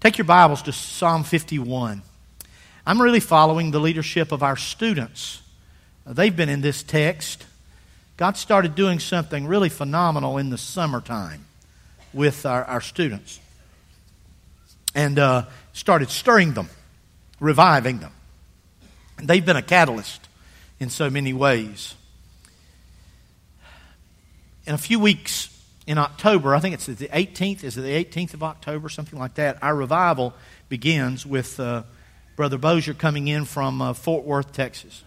Take your Bibles to Psalm 51. I'm really following the leadership of our students. They've been in this text. God started doing something really phenomenal in the summertime with our, our students and uh, started stirring them, reviving them. And they've been a catalyst in so many ways. In a few weeks in October, I think it's the 18th, is it the 18th of October, something like that, our revival begins with uh, Brother Bozier coming in from uh, Fort Worth, Texas.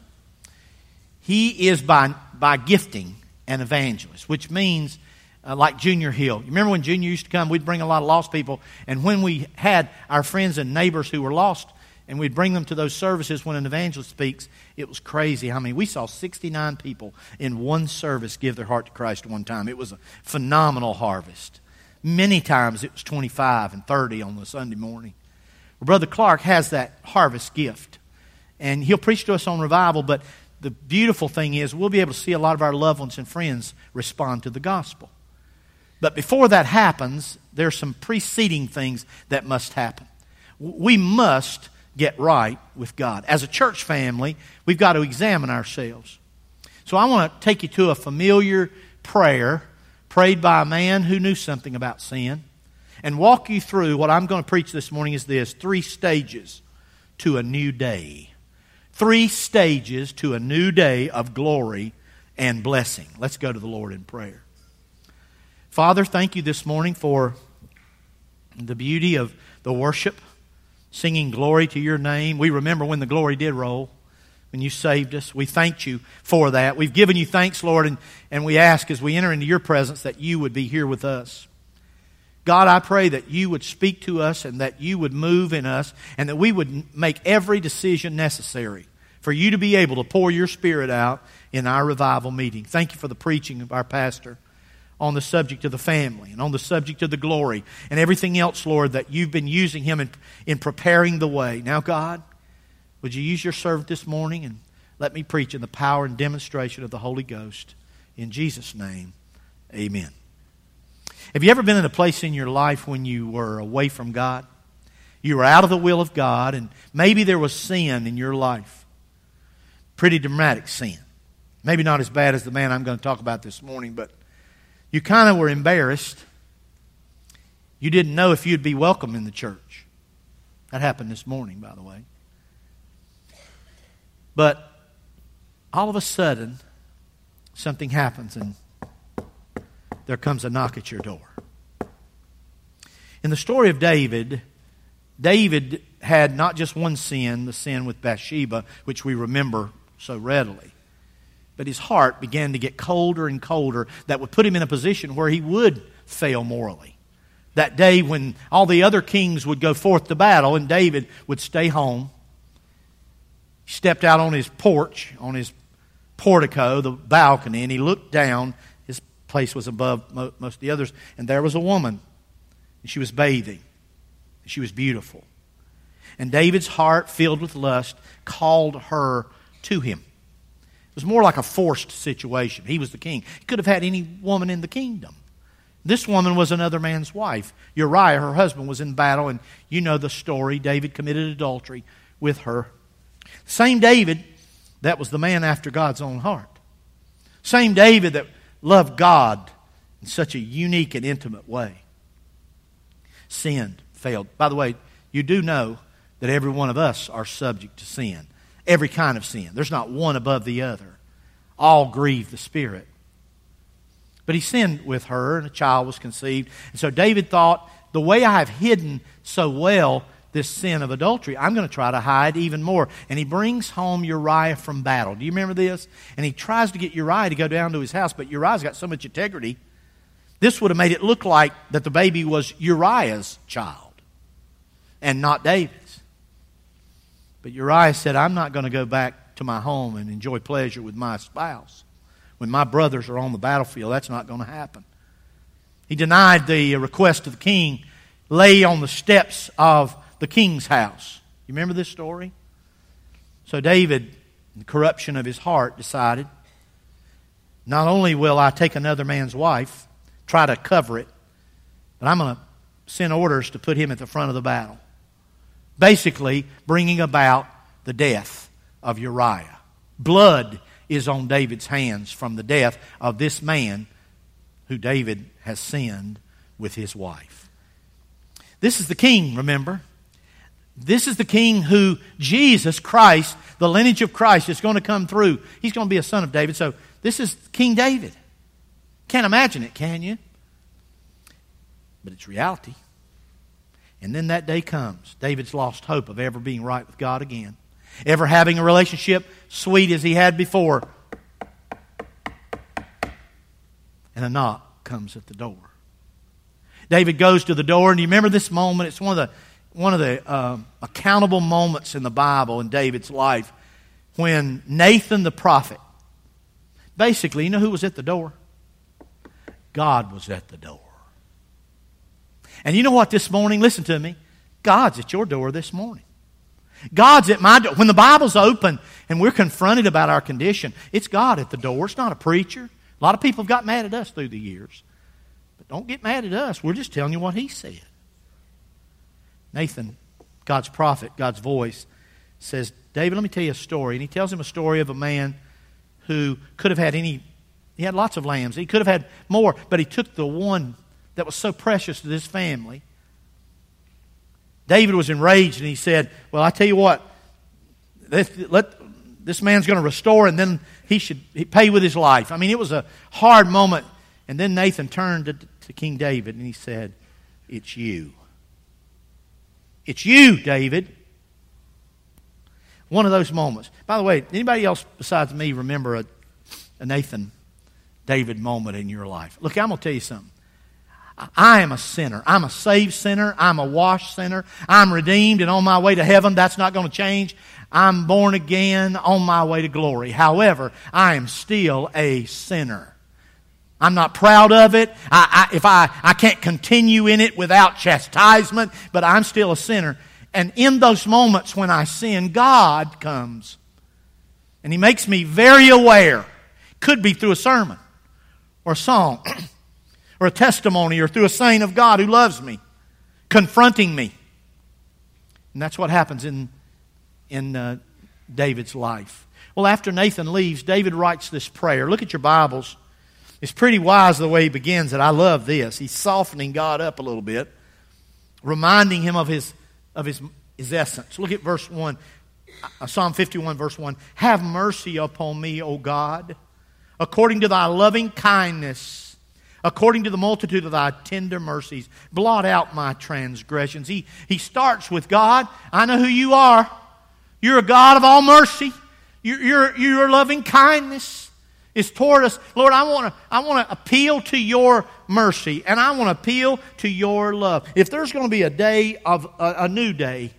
He is by, by gifting an evangelist, which means uh, like Junior Hill. You remember when Junior used to come, we'd bring a lot of lost people, and when we had our friends and neighbors who were lost, and we'd bring them to those services when an evangelist speaks. It was crazy how many. We saw 69 people in one service give their heart to Christ one time. It was a phenomenal harvest. Many times it was 25 and 30 on the Sunday morning. Brother Clark has that harvest gift, and he'll preach to us on revival, but the beautiful thing is we'll be able to see a lot of our loved ones and friends respond to the gospel. But before that happens, there are some preceding things that must happen. We must get right with God. As a church family, we've got to examine ourselves. So I want to take you to a familiar prayer prayed by a man who knew something about sin and walk you through what I'm going to preach this morning is this three stages to a new day. Three stages to a new day of glory and blessing. Let's go to the Lord in prayer. Father, thank you this morning for the beauty of the worship singing glory to your name. We remember when the glory did roll, when you saved us. We thanked you for that. We've given you thanks, Lord, and, and we ask as we enter into your presence that you would be here with us. God, I pray that you would speak to us and that you would move in us and that we would make every decision necessary for you to be able to pour your spirit out in our revival meeting. Thank you for the preaching of our pastor on the subject of the family and on the subject of the glory and everything else, Lord, that you've been using him in, in preparing the way. Now, God, would you use your servant this morning and let me preach in the power and demonstration of the Holy Ghost. In Jesus' name, amen. Have you ever been in a place in your life when you were away from God? You were out of the will of God, and maybe there was sin in your life. Pretty dramatic sin. Maybe not as bad as the man I'm going to talk about this morning, but you kind of were embarrassed. You didn't know if you'd be welcome in the church. That happened this morning, by the way. But all of a sudden, something happens and there comes a knock at your door. In the story of David, David had not just one sin, the sin with Bathsheba, which we remember so readily but his heart began to get colder and colder that would put him in a position where he would fail morally. That day when all the other kings would go forth to battle and David would stay home, he stepped out on his porch, on his portico, the balcony, and he looked down. His place was above most of the others, and there was a woman. And she was bathing. She was beautiful. And David's heart, filled with lust, called her to him was more like a forced situation. He was the king. He could have had any woman in the kingdom. This woman was another man's wife. Uriah, her husband, was in battle, and you know the story. David committed adultery with her. Same David that was the man after God's own heart. Same David that loved God in such a unique and intimate way. Sinned, failed. By the way, you do know that every one of us are subject to sin every kind of sin. There's not one above the other. All grieve the Spirit. But he sinned with her, and a child was conceived. And so David thought, the way I have hidden so well this sin of adultery, I'm going to try to hide even more. And he brings home Uriah from battle. Do you remember this? And he tries to get Uriah to go down to his house, but Uriah's got so much integrity. This would have made it look like that the baby was Uriah's child and not David's. But Uriah said, I'm not going to go back to my home and enjoy pleasure with my spouse. When my brothers are on the battlefield, that's not going to happen. He denied the request of the king, lay on the steps of the king's house. You remember this story? So David, in the corruption of his heart, decided not only will I take another man's wife, try to cover it, but I'm going to send orders to put him at the front of the battle, basically bringing about the death of Uriah. Blood is on David's hands from the death of this man who David has sinned with his wife. This is the king, remember? This is the king who Jesus Christ, the lineage of Christ, is going to come through. He's going to be a son of David. So this is King David. Can't imagine it, can you? But it's reality. And then that day comes. David's lost hope of ever being right with God again, ever having a relationship sweet as he had before. And a knock comes at the door. David goes to the door, and you remember this moment? It's one of the one of the uh, accountable moments in the Bible in David's life when Nathan the prophet, basically, you know who was at the door? God was at the door. And you know what this morning? Listen to me. God's at your door this morning. God's at my door. When the Bible's open and we're confronted about our condition, it's God at the door. It's not a preacher. A lot of people have got mad at us through the years. But don't get mad at us. We're just telling you what He said. Nathan, God's prophet, God's voice, says, David, let me tell you a story. And he tells him a story of a man who could have had any, he had lots of lambs. He could have had more, but he took the one that was so precious to this family. David was enraged and he said, Well, I tell you what, let, let this man's going to restore and then he should pay with his life. I mean, it was a hard moment. And then Nathan turned to, to King David and he said, It's you. It's you, David. One of those moments. By the way, anybody else besides me remember a, a Nathan David moment in your life? Look, I'm going to tell you something. I am a sinner. I'm a saved sinner. I'm a washed sinner. I'm redeemed and on my way to heaven. That's not going to change. I'm born again on my way to glory. However, I am still a sinner. I'm not proud of it. I, I, if I, I can't continue in it without chastisement, but I'm still a sinner. And in those moments when I sin, God comes. And He makes me very aware. Could be through a sermon or a song or a testimony or through a saying of God who loves me, confronting me. And that's what happens in, in uh, David's life. Well, after Nathan leaves, David writes this prayer. Look at your Bibles. It's pretty wise the way he begins it. I love this. He's softening God up a little bit, reminding him of his, of his, his essence. Look at verse 1, uh, Psalm 51, verse 1. Have mercy upon me, O God, according to thy loving kindness, according to the multitude of thy tender mercies. Blot out my transgressions. He, he starts with God. I know who you are. You're a God of all mercy. You're, you're, you're loving kindness is toward us. Lord, I want to I want to appeal to your mercy and I want to appeal to your love. If there's going to be a day of a, a new day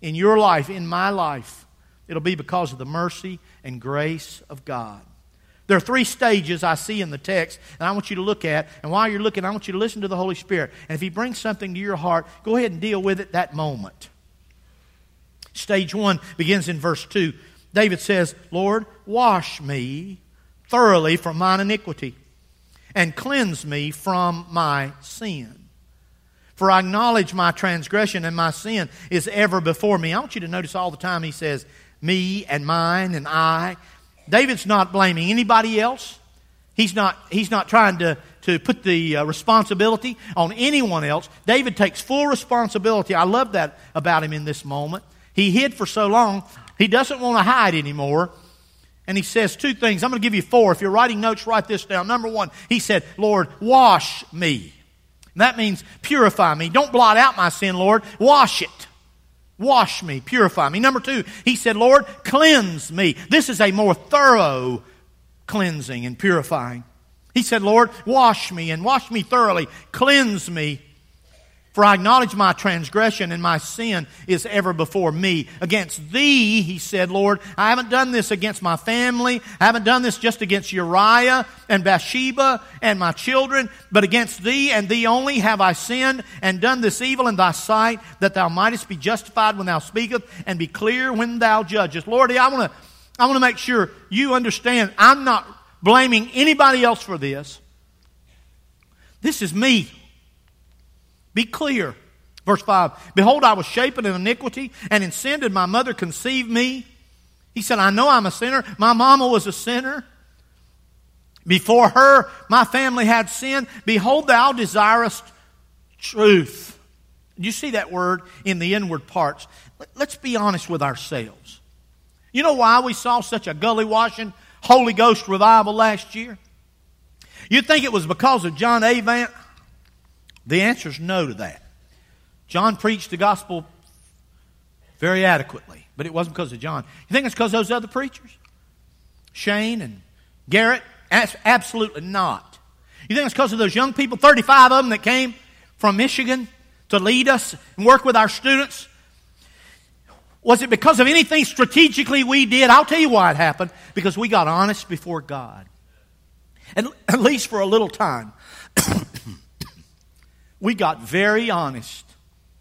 in your life, in my life, it'll be because of the mercy and grace of God. There are three stages I see in the text, and I want you to look at. And while you're looking, I want you to listen to the Holy Spirit. And if He brings something to your heart, go ahead and deal with it that moment. Stage one begins in verse 2. David says, Lord, wash me thoroughly from mine iniquity and cleanse me from my sin. For I acknowledge my transgression and my sin is ever before me. I want you to notice all the time he says, me and mine and I. David's not blaming anybody else. He's not, he's not trying to, to put the uh, responsibility on anyone else. David takes full responsibility. I love that about him in this moment. He hid for so long, he doesn't want to hide anymore. And he says two things. I'm going to give you four. If you're writing notes, write this down. Number one, he said, Lord, wash me. And that means purify me. Don't blot out my sin, Lord. Wash it. Wash me, purify me. Number two, he said, Lord, cleanse me. This is a more thorough cleansing and purifying. He said, Lord, wash me and wash me thoroughly. Cleanse me for I acknowledge my transgression and my sin is ever before me. Against thee, he said, Lord, I haven't done this against my family. I haven't done this just against Uriah and Bathsheba and my children, but against thee and thee only have I sinned and done this evil in thy sight, that thou mightest be justified when thou speakest and be clear when thou judgest. Lord, I want to, I want to make sure you understand I'm not blaming anybody else for this. This is me Be clear. Verse 5 Behold, I was shapen in iniquity, and in sin did my mother conceive me. He said, I know I'm a sinner. My mama was a sinner. Before her, my family had sin. Behold, thou desirest truth. You see that word in the inward parts? Let's be honest with ourselves. You know why we saw such a gully washing Holy Ghost revival last year? You think it was because of John Avant? The answer is no to that. John preached the gospel very adequately, but it wasn't because of John. You think it's because of those other preachers? Shane and Garrett? Absolutely not. You think it's because of those young people, 35 of them that came from Michigan to lead us and work with our students? Was it because of anything strategically we did? I'll tell you why it happened. Because we got honest before God. At least for a little time. we got very honest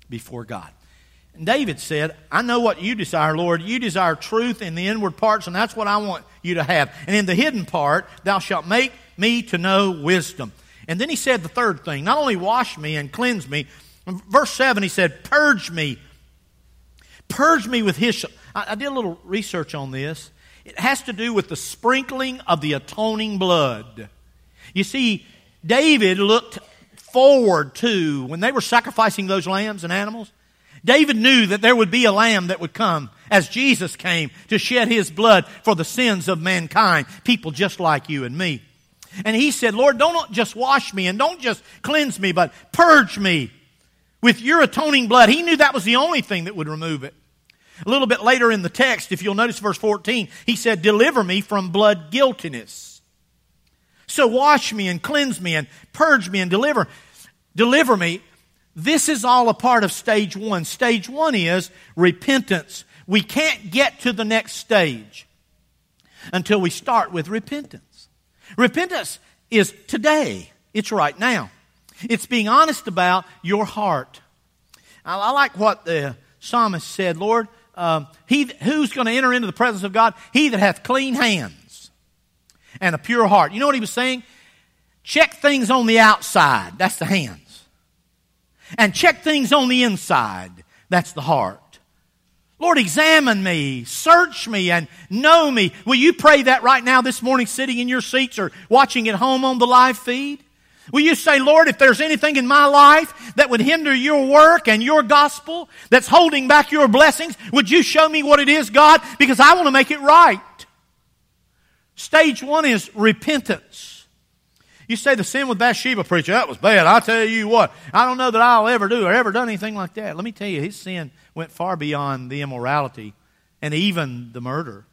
before God. And David said, I know what you desire, Lord. You desire truth in the inward parts, and that's what I want you to have. And in the hidden part, thou shalt make me to know wisdom. And then he said the third thing not only wash me and cleanse me, verse 7 he said, Purge me. Purge me with hyssop. I, I did a little research on this. It has to do with the sprinkling of the atoning blood. You see, David looked forward to when they were sacrificing those lambs and animals. David knew that there would be a lamb that would come as Jesus came to shed his blood for the sins of mankind, people just like you and me. And he said, Lord, don't just wash me and don't just cleanse me, but purge me with your atoning blood. He knew that was the only thing that would remove it. A little bit later in the text, if you'll notice verse 14, he said, Deliver me from blood guiltiness. So wash me and cleanse me and purge me and deliver, deliver me. This is all a part of stage one. Stage one is repentance. We can't get to the next stage until we start with repentance. Repentance is today. It's right now. It's being honest about your heart. I, I like what the psalmist said, Lord, um, he, who's going to enter into the presence of God? He that hath clean hands and a pure heart. You know what he was saying? Check things on the outside. That's the hands. And check things on the inside. That's the heart. Lord, examine me, search me, and know me. Will you pray that right now this morning, sitting in your seats or watching at home on the live feed? Will you say, Lord, if there's anything in my life that would hinder your work and your gospel that's holding back your blessings, would you show me what it is, God? Because I want to make it right. Stage one is repentance. You say the sin with Bathsheba, preacher, that was bad. I tell you what, I don't know that I'll ever do or ever done anything like that. Let me tell you, his sin went far beyond the immorality and even the murder.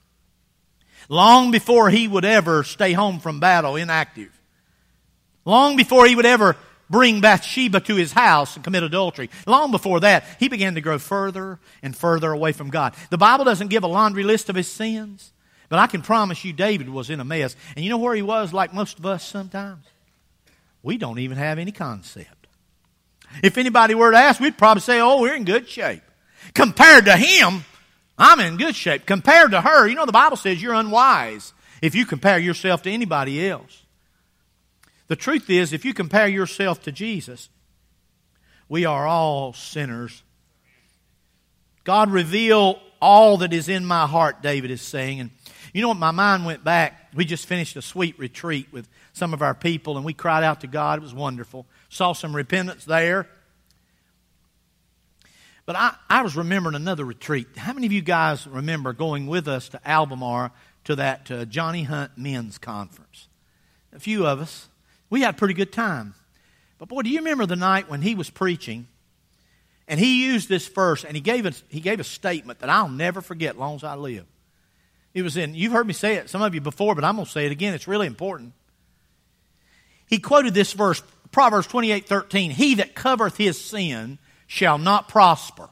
Long before he would ever stay home from battle inactive, Long before he would ever bring Bathsheba to his house and commit adultery. Long before that, he began to grow further and further away from God. The Bible doesn't give a laundry list of his sins, but I can promise you David was in a mess. And you know where he was like most of us sometimes? We don't even have any concept. If anybody were to ask, we'd probably say, oh, we're in good shape. Compared to him, I'm in good shape. Compared to her, you know, the Bible says you're unwise if you compare yourself to anybody else. The truth is, if you compare yourself to Jesus, we are all sinners. God, reveal all that is in my heart, David is saying. And you know what? My mind went back. We just finished a sweet retreat with some of our people, and we cried out to God. It was wonderful. Saw some repentance there. But I, I was remembering another retreat. How many of you guys remember going with us to Albemarle to that uh, Johnny Hunt Men's Conference? A few of us we had a pretty good time. But boy, do you remember the night when he was preaching and he used this verse and he gave a, he gave a statement that I'll never forget as long as I live. It was in, you've heard me say it, some of you before, but I'm going to say it again. It's really important. He quoted this verse, Proverbs 28 13. He that covereth his sin shall not prosper.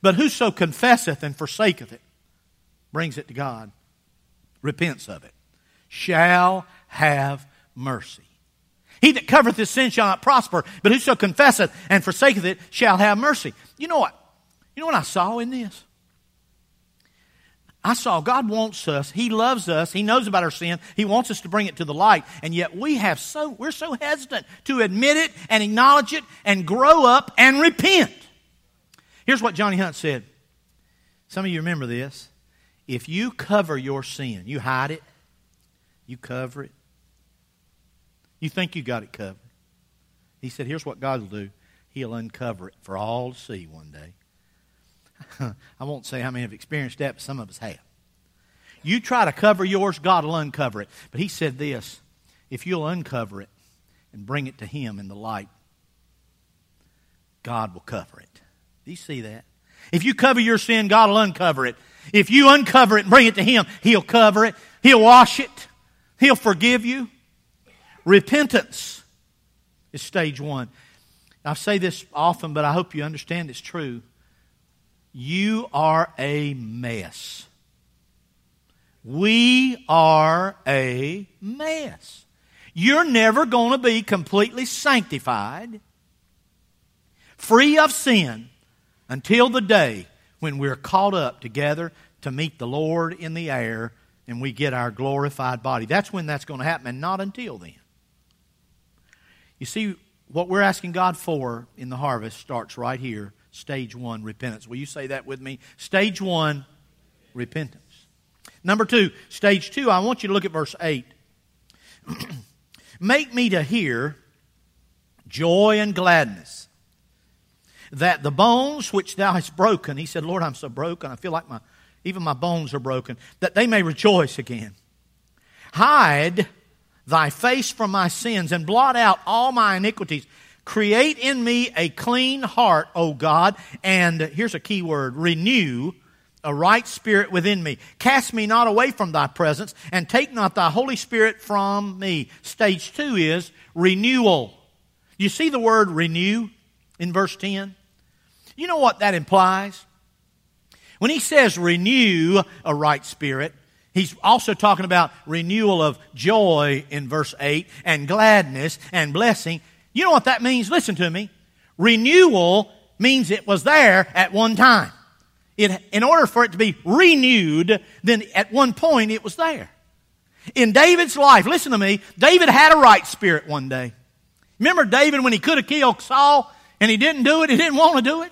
But whoso confesseth and forsaketh it, brings it to God, repents of it, shall have mercy. He that covereth his sin shall not prosper, but whoso confesseth and forsaketh it shall have mercy. You know what? You know what I saw in this? I saw God wants us. He loves us. He knows about our sin. He wants us to bring it to the light. And yet we have so, we're so hesitant to admit it and acknowledge it and grow up and repent. Here's what Johnny Hunt said. Some of you remember this. If you cover your sin, you hide it, you cover it, you think you got it covered. He said, here's what God will do. He'll uncover it for all to see one day. I won't say how many have experienced that, but some of us have. You try to cover yours, God will uncover it. But he said this if you'll uncover it and bring it to him in the light, God will cover it. Do you see that? If you cover your sin, God will uncover it. If you uncover it and bring it to him, he'll cover it, he'll wash it, he'll forgive you. Repentance is stage one. I say this often, but I hope you understand it's true. You are a mess. We are a mess. You're never going to be completely sanctified, free of sin, until the day when we're caught up together to meet the Lord in the air and we get our glorified body. That's when that's going to happen, and not until then. You see, what we're asking God for in the harvest starts right here Stage one, repentance. Will you say that with me? Stage one, repentance. Number two, stage two, I want you to look at verse 8. Make me to hear joy and gladness, that the bones which thou hast broken, he said, Lord, I'm so broken, I feel like my, even my bones are broken, that they may rejoice again. Hide thy face from my sins and blot out all my iniquities. Create in me a clean heart, O God, and here's a key word renew a right spirit within me. Cast me not away from thy presence, and take not thy Holy Spirit from me. Stage two is renewal. You see the word renew in verse 10? You know what that implies? When he says renew a right spirit, he's also talking about renewal of joy in verse 8 and gladness and blessing. You know what that means? Listen to me. Renewal means it was there at one time. It, in order for it to be renewed, then at one point it was there. In David's life, listen to me, David had a right spirit one day. Remember David when he could have killed Saul and he didn't do it, he didn't want to do it?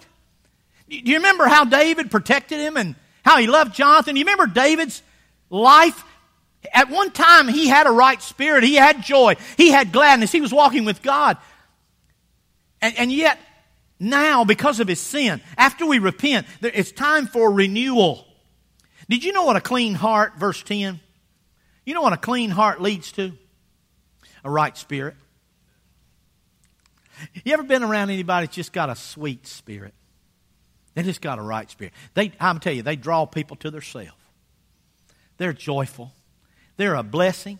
Do you remember how David protected him and how he loved Jonathan? Do you remember David's life? At one time, he had a right spirit. He had joy. He had gladness. He was walking with God. And, and yet, now, because of his sin, after we repent, it's time for renewal. Did you know what a clean heart, verse 10? You know what a clean heart leads to? A right spirit. You ever been around anybody that's just got a sweet spirit? They just got a right spirit. They, I'm telling you, they draw people to themselves. They're joyful. They're a blessing.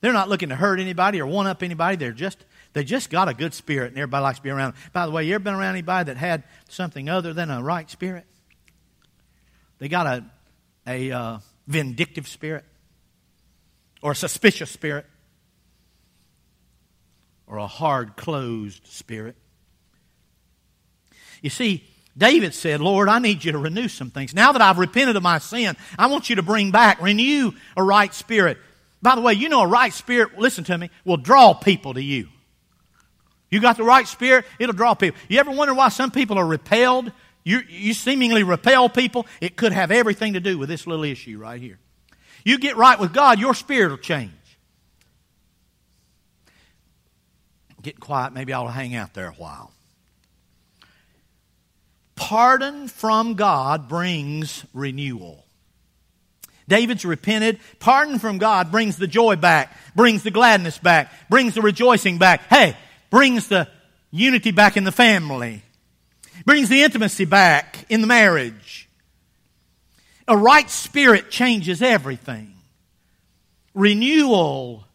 They're not looking to hurt anybody or one up anybody. They're just they just got a good spirit, and everybody likes to be around. By the way, you ever been around anybody that had something other than a right spirit? They got a, a uh, vindictive spirit, or a suspicious spirit, or a hard closed spirit. You see, David said, Lord, I need you to renew some things. Now that I've repented of my sin, I want you to bring back, renew a right spirit. By the way, you know a right spirit, listen to me, will draw people to you. You got the right spirit, it'll draw people. You ever wonder why some people are repelled? You, you seemingly repel people. It could have everything to do with this little issue right here. You get right with God, your spirit will change. Getting quiet, maybe I'll hang out there a while. Pardon from God brings renewal. David's repented. Pardon from God brings the joy back, brings the gladness back, brings the rejoicing back. Hey, brings the unity back in the family, brings the intimacy back in the marriage. A right spirit changes everything. Renewal.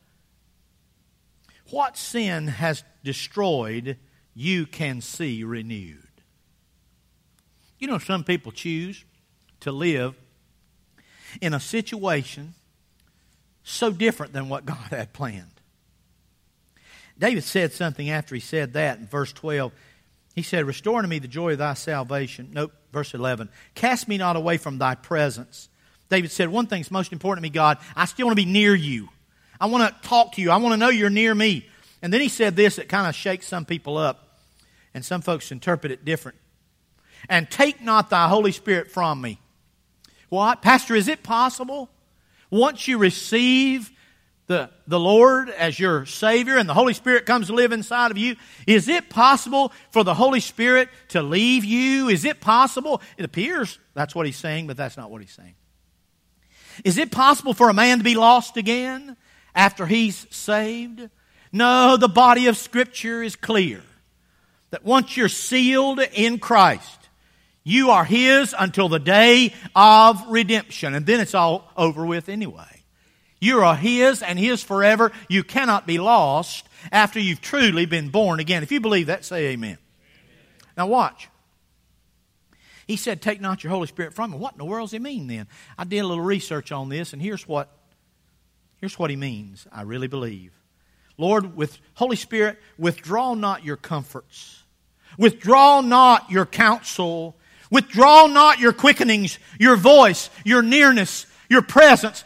What sin has destroyed, you can see renewed. You know, some people choose to live in a situation so different than what God had planned. David said something after he said that in verse 12. He said, Restore to me the joy of thy salvation. Nope, verse 11. Cast me not away from thy presence, David said, One thing's most important to me, God. I still want to be near you. I want to talk to you. I want to know you're near me. And then he said this that kind of shakes some people up, and some folks interpret it different. And take not thy Holy Spirit from me. What? Pastor, is it possible? Once you receive the, the Lord as your Savior and the Holy Spirit comes to live inside of you, is it possible for the Holy Spirit to leave you? Is it possible? It appears that's what he's saying, but that's not what he's saying. Is it possible for a man to be lost again after he's saved? No, the body of Scripture is clear that once you're sealed in Christ, you are His until the day of redemption. And then it's all over with anyway. You are His and His forever. You cannot be lost after you've truly been born again. If you believe that, say amen. amen. Now watch. He said, Take not your Holy Spirit from me. What in the world does he mean then? I did a little research on this, and here's what, here's what he means, I really believe. Lord, with Holy Spirit, withdraw not your comforts. Withdraw not your counsel. Withdraw not your quickenings, your voice, your nearness, your presence.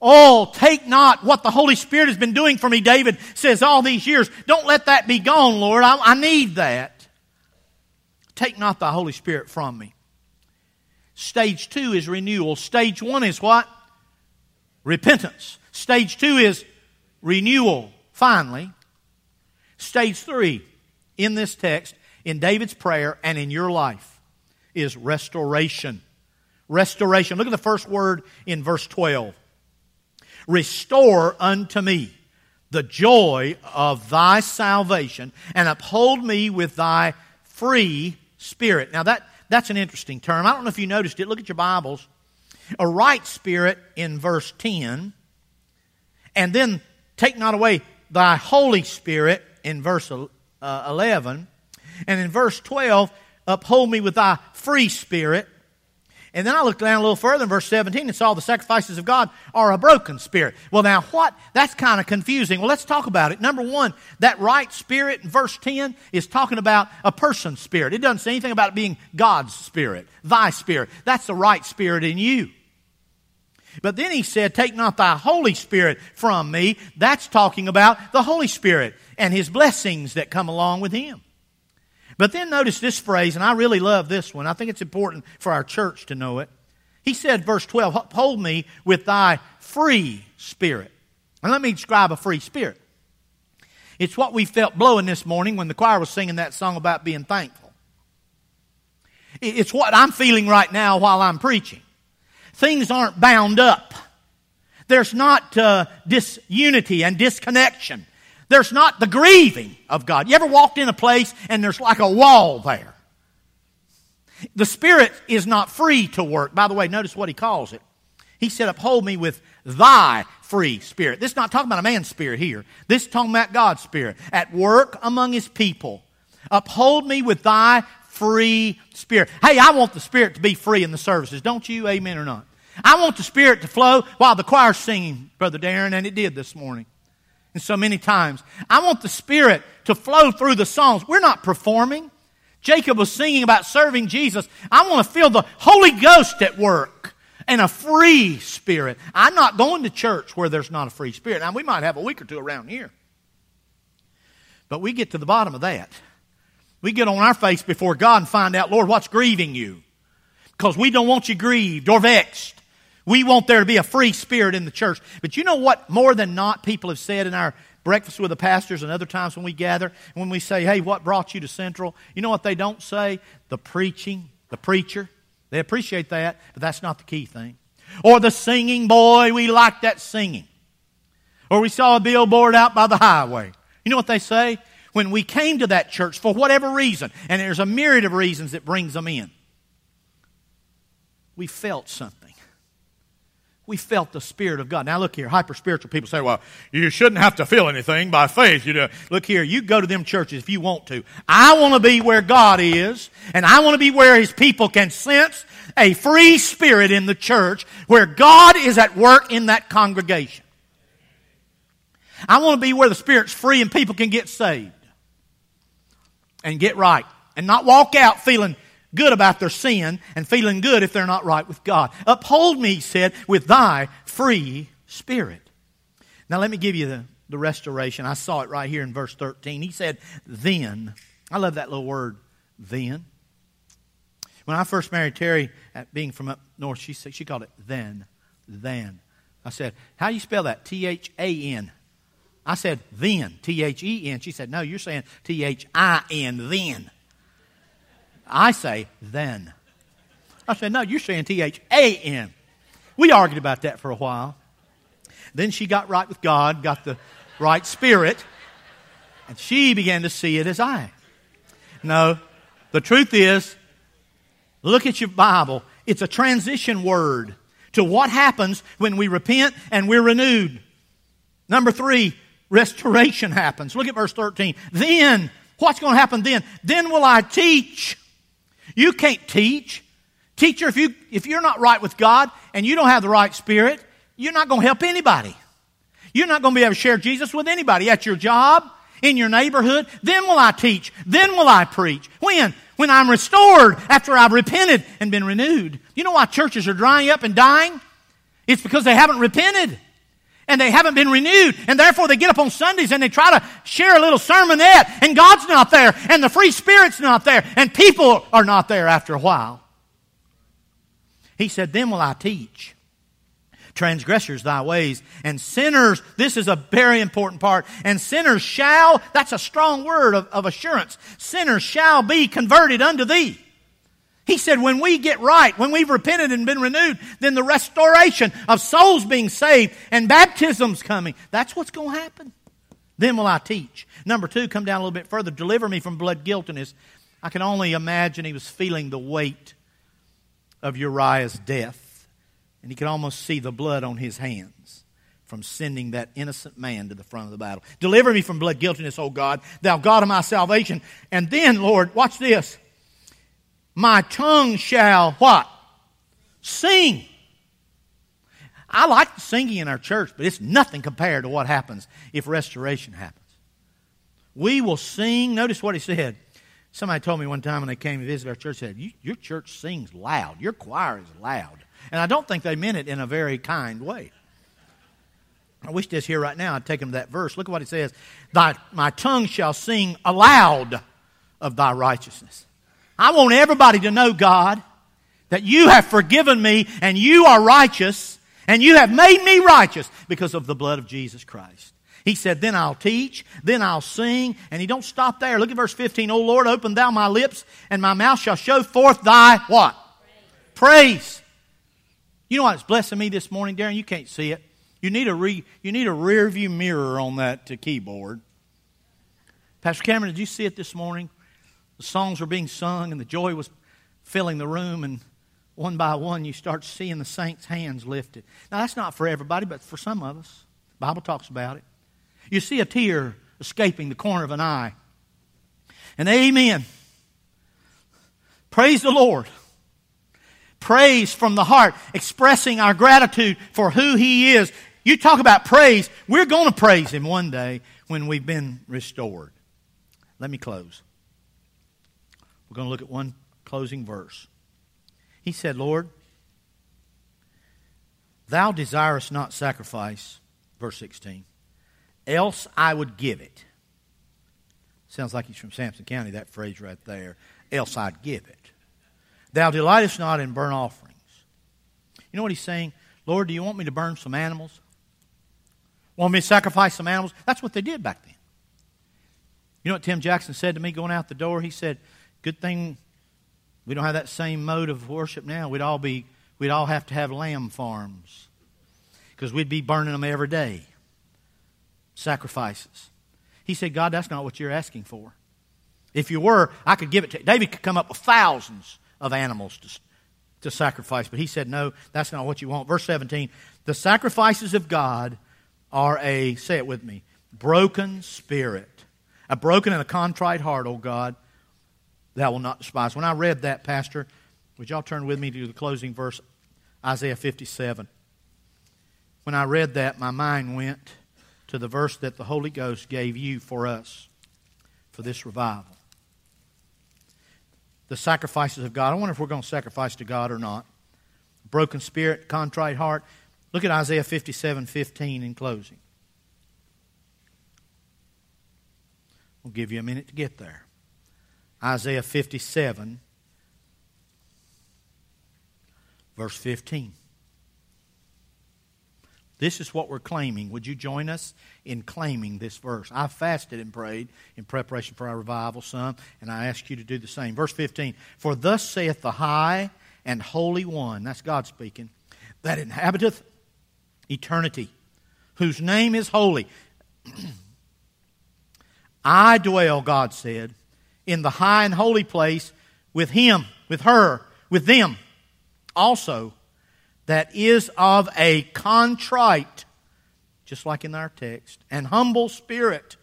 Oh, take not what the Holy Spirit has been doing for me, David says all these years. Don't let that be gone, Lord. I, I need that. Take not the Holy Spirit from me. Stage two is renewal. Stage one is what? Repentance. Stage two is renewal, finally. Stage three, in this text, in David's prayer and in your life, is restoration. Restoration. Look at the first word in verse 12. Restore unto me the joy of thy salvation and uphold me with thy free spirit. Now that, that's an interesting term. I don't know if you noticed it. Look at your Bibles. A right spirit in verse 10, and then take not away thy Holy Spirit in verse uh, 11, and in verse 12, uphold me with thy free spirit. And then I looked down a little further in verse 17 and saw the sacrifices of God are a broken spirit. Well, now what? That's kind of confusing. Well, let's talk about it. Number one, that right spirit in verse 10 is talking about a person's spirit. It doesn't say anything about it being God's spirit, thy spirit. That's the right spirit in you. But then he said, Take not thy Holy Spirit from me. That's talking about the Holy Spirit and his blessings that come along with him. But then notice this phrase, and I really love this one. I think it's important for our church to know it. He said, verse 12, Hold me with thy free spirit. And let me describe a free spirit. It's what we felt blowing this morning when the choir was singing that song about being thankful. It's what I'm feeling right now while I'm preaching. Things aren't bound up. There's not uh, disunity and disconnection. There's not the grieving of God. You ever walked in a place and there's like a wall there? The Spirit is not free to work. By the way, notice what he calls it. He said, Uphold me with thy free spirit. This is not talking about a man's spirit here. This is talking about God's spirit. At work among his people. Uphold me with thy free spirit. Hey, I want the spirit to be free in the services. Don't you? Amen or not? I want the spirit to flow while the choir's singing, Brother Darren, and it did this morning and so many times. I want the Spirit to flow through the songs. We're not performing. Jacob was singing about serving Jesus. I want to feel the Holy Ghost at work and a free spirit. I'm not going to church where there's not a free spirit. Now, we might have a week or two around here. But we get to the bottom of that. We get on our face before God and find out, Lord, what's grieving you? Because we don't want you grieved or vexed. We want there to be a free spirit in the church. But you know what more than not people have said in our breakfast with the pastors and other times when we gather, when we say, hey, what brought you to Central? You know what they don't say? The preaching, the preacher. They appreciate that, but that's not the key thing. Or the singing, boy, we like that singing. Or we saw a billboard out by the highway. You know what they say? When we came to that church, for whatever reason, and there's a myriad of reasons that brings them in, we felt something we felt the Spirit of God. Now, look here, hyper spiritual people say, well, you shouldn't have to feel anything by faith. You know, look here, you go to them churches if you want to. I want to be where God is, and I want to be where His people can sense a free spirit in the church where God is at work in that congregation. I want to be where the Spirit's free and people can get saved and get right and not walk out feeling good about their sin and feeling good if they're not right with God. Uphold me, he said, with thy free spirit. Now, let me give you the, the restoration. I saw it right here in verse 13. He said, Then. I love that little word, then. When I first married Terry, at being from up north, she, said, she called it then. Then. I said, How do you spell that? T H A N. I said, then. T H E N. She said, No, you're saying T H I N, then. I say, then. I said, No, you're saying T H A N. We argued about that for a while. Then she got right with God, got the right spirit, and she began to see it as I. No, the truth is, look at your Bible. It's a transition word to what happens when we repent and we're renewed. Number three, restoration happens. Look at verse 13. Then, what's going to happen then? Then will I teach. You can't teach. Teacher, if, you, if you're not right with God and you don't have the right spirit, you're not going to help anybody. You're not going to be able to share Jesus with anybody at your job, in your neighborhood. Then will I teach. Then will I preach. When? When I'm restored after I've repented and been renewed. You know why churches are drying up and dying? It's because they haven't repented and they haven't been renewed. And therefore they get up on Sundays and they try to share a little sermonette and God's not there and the free spirit's not there and people are not there after a while. He said, Then will I teach transgressors thy ways, and sinners, this is a very important part, and sinners shall, that's a strong word of, of assurance, sinners shall be converted unto thee. He said, when we get right, when we've repented and been renewed, then the restoration of souls being saved and baptisms coming, that's what's going to happen. Then will I teach. Number two, come down a little bit further. Deliver me from blood guiltiness. I can only imagine he was feeling the weight of Uriah's death. And he could almost see the blood on his hands from sending that innocent man to the front of the battle. Deliver me from blood guiltiness, O oh God, thou God of my salvation. And then, Lord, watch this. My tongue shall what? Sing. I like the singing in our church, but it's nothing compared to what happens if restoration happens. We will sing. Notice what he said. Somebody told me one time when they came to visit our church, said, Your church sings loud. Your choir is loud. And I don't think they meant it in a very kind way. I wish this here right now I'd take them to that verse. Look at what it says. Thy, my tongue shall sing aloud of thy righteousness. I want everybody to know, God, that you have forgiven me and you are righteous and you have made me righteous because of the blood of Jesus Christ. He said, Then I'll teach, then I'll sing. And he don't stop there. Look at verse 15. O Lord, open thou my lips, and my mouth shall show forth thy what? Praise. Praise. You know what's blessing me this morning, Darren? You can't see it. You need a re, you need a rear view mirror on that keyboard. Pastor Cameron, did you see it this morning? The songs were being sung and the joy was filling the room, and one by one you start seeing the saints' hands lifted. Now that's not for everybody, but for some of us. The Bible talks about it. You see a tear escaping the corner of an eye. And amen. Praise the Lord praise from the heart, expressing our gratitude for who He is. You talk about praise, we're going to praise Him one day when we've been restored. Let me close. We're going to look at one closing verse. He said, Lord, Thou desirest not sacrifice, verse 16, else I would give it. Sounds like he's from Sampson County, that phrase right there. Else I'd give it. Thou delightest not in burnt offerings. You know what he's saying? Lord, do you want me to burn some animals? Want me to sacrifice some animals? That's what they did back then. You know what Tim Jackson said to me going out the door? He said, Good thing we don't have that same mode of worship now. We'd all be we'd all have to have lamb farms. Because we'd be burning them every day. Sacrifices. He said, God, that's not what you're asking for. If you were, I could give it to you. David could come up with thousands of animals to, to sacrifice. But he said, no, that's not what you want. Verse 17 The sacrifices of God are a, say it with me, broken spirit. A broken and a contrite heart, O God, thou will not despise. When I read that, Pastor, would y'all turn with me to the closing verse, Isaiah 57? When I read that, my mind went to the verse that the Holy Ghost gave you for us for this revival. the sacrifices of God. I wonder if we're going to sacrifice to God or not. Broken spirit, contrite heart. Look at Isaiah 57 15 in closing. We'll give you a minute to get there. Isaiah 57, verse 15. This is what we're claiming. Would you join us in claiming this verse? I fasted and prayed in preparation for our revival, son, and I ask you to do the same. Verse 15 For thus saith the high and holy one, that's God speaking, that inhabiteth eternity, whose name is holy. I dwell, God said, in the high and holy place with him, with her, with them also that is of a contrite, just like in our text, and humble spirit,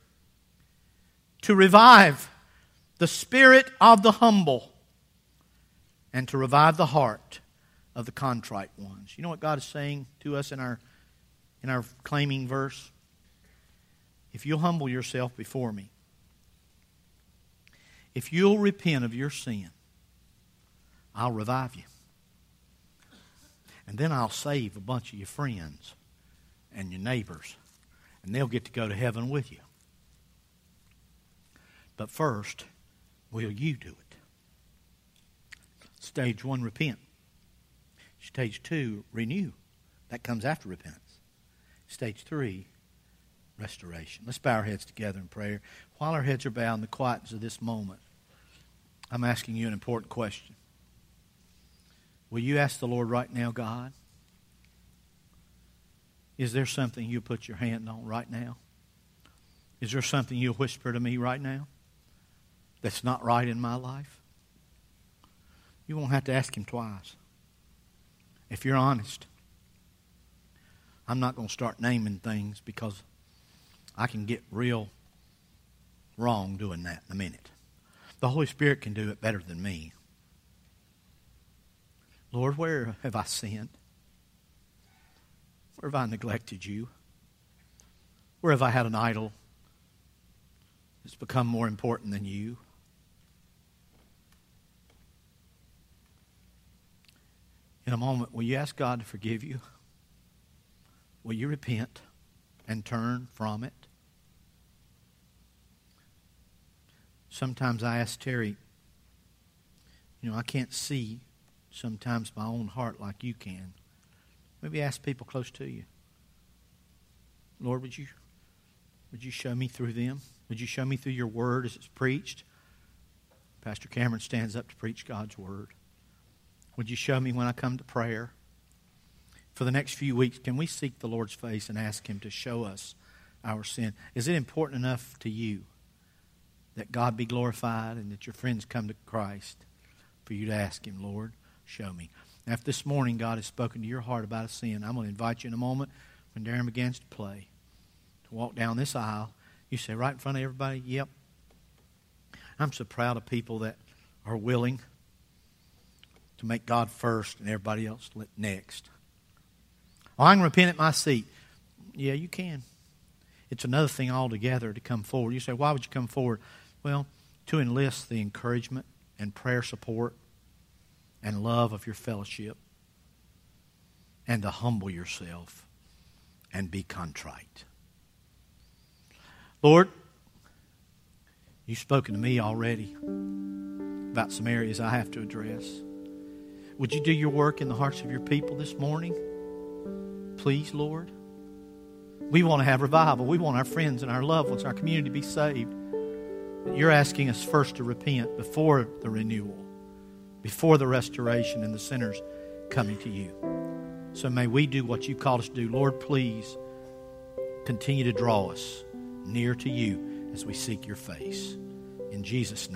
to revive the spirit of the humble and to revive the heart of the contrite ones. You know what God is saying to us in our in our claiming verse? If you'll humble yourself before me, if you'll repent of your sin, I'll revive you. And then I'll save a bunch of your friends and your neighbors, and they'll get to go to heaven with you. But first, will you do it? Stage one, repent. Stage two, renew. That comes after repentance. Stage three, restoration. Let's bow our heads together in prayer. While our heads are bowed in the quietness of this moment, I'm asking you an important question. Will you ask the Lord right now, God? Is there something you put your hand on right now? Is there something you whisper to me right now that's not right in my life? You won't have to ask Him twice. If you're honest, I'm not going to start naming things because I can get real wrong doing that in a minute. The Holy Spirit can do it better than me. Lord, where have I sinned? Where have I neglected you? Where have I had an idol that's become more important than you? In a moment, will you ask God to forgive you? Will you repent and turn from it? Sometimes I ask Terry, you know, I can't see sometimes my own heart like you can. Maybe ask people close to you. Lord, would you would you show me through them? Would you show me through your word as it's preached? Pastor Cameron stands up to preach God's word. Would you show me when I come to prayer? For the next few weeks, can we seek the Lord's face and ask Him to show us our sin? Is it important enough to you that God be glorified and that your friends come to Christ for you to ask Him, Lord? show me. Now, if this morning God has spoken to your heart about a sin, I'm going to invite you in a moment when Darren begins to play to walk down this aisle. You say, right in front of everybody, yep. I'm so proud of people that are willing to make God first and everybody else next. Oh, I can repent at my seat. Yeah, you can. It's another thing altogether to come forward. You say, why would you come forward? Well, to enlist the encouragement and prayer support and love of your fellowship and to humble yourself and be contrite. Lord, you've spoken to me already about some areas I have to address. Would you do your work in the hearts of your people this morning? Please, Lord. We want to have revival. We want our friends and our loved ones, our community to be saved. But you're asking us first to repent before the renewal before the restoration and the sinners coming to you. So may we do what you called us to do. Lord, please continue to draw us near to you as we seek your face. In Jesus' name.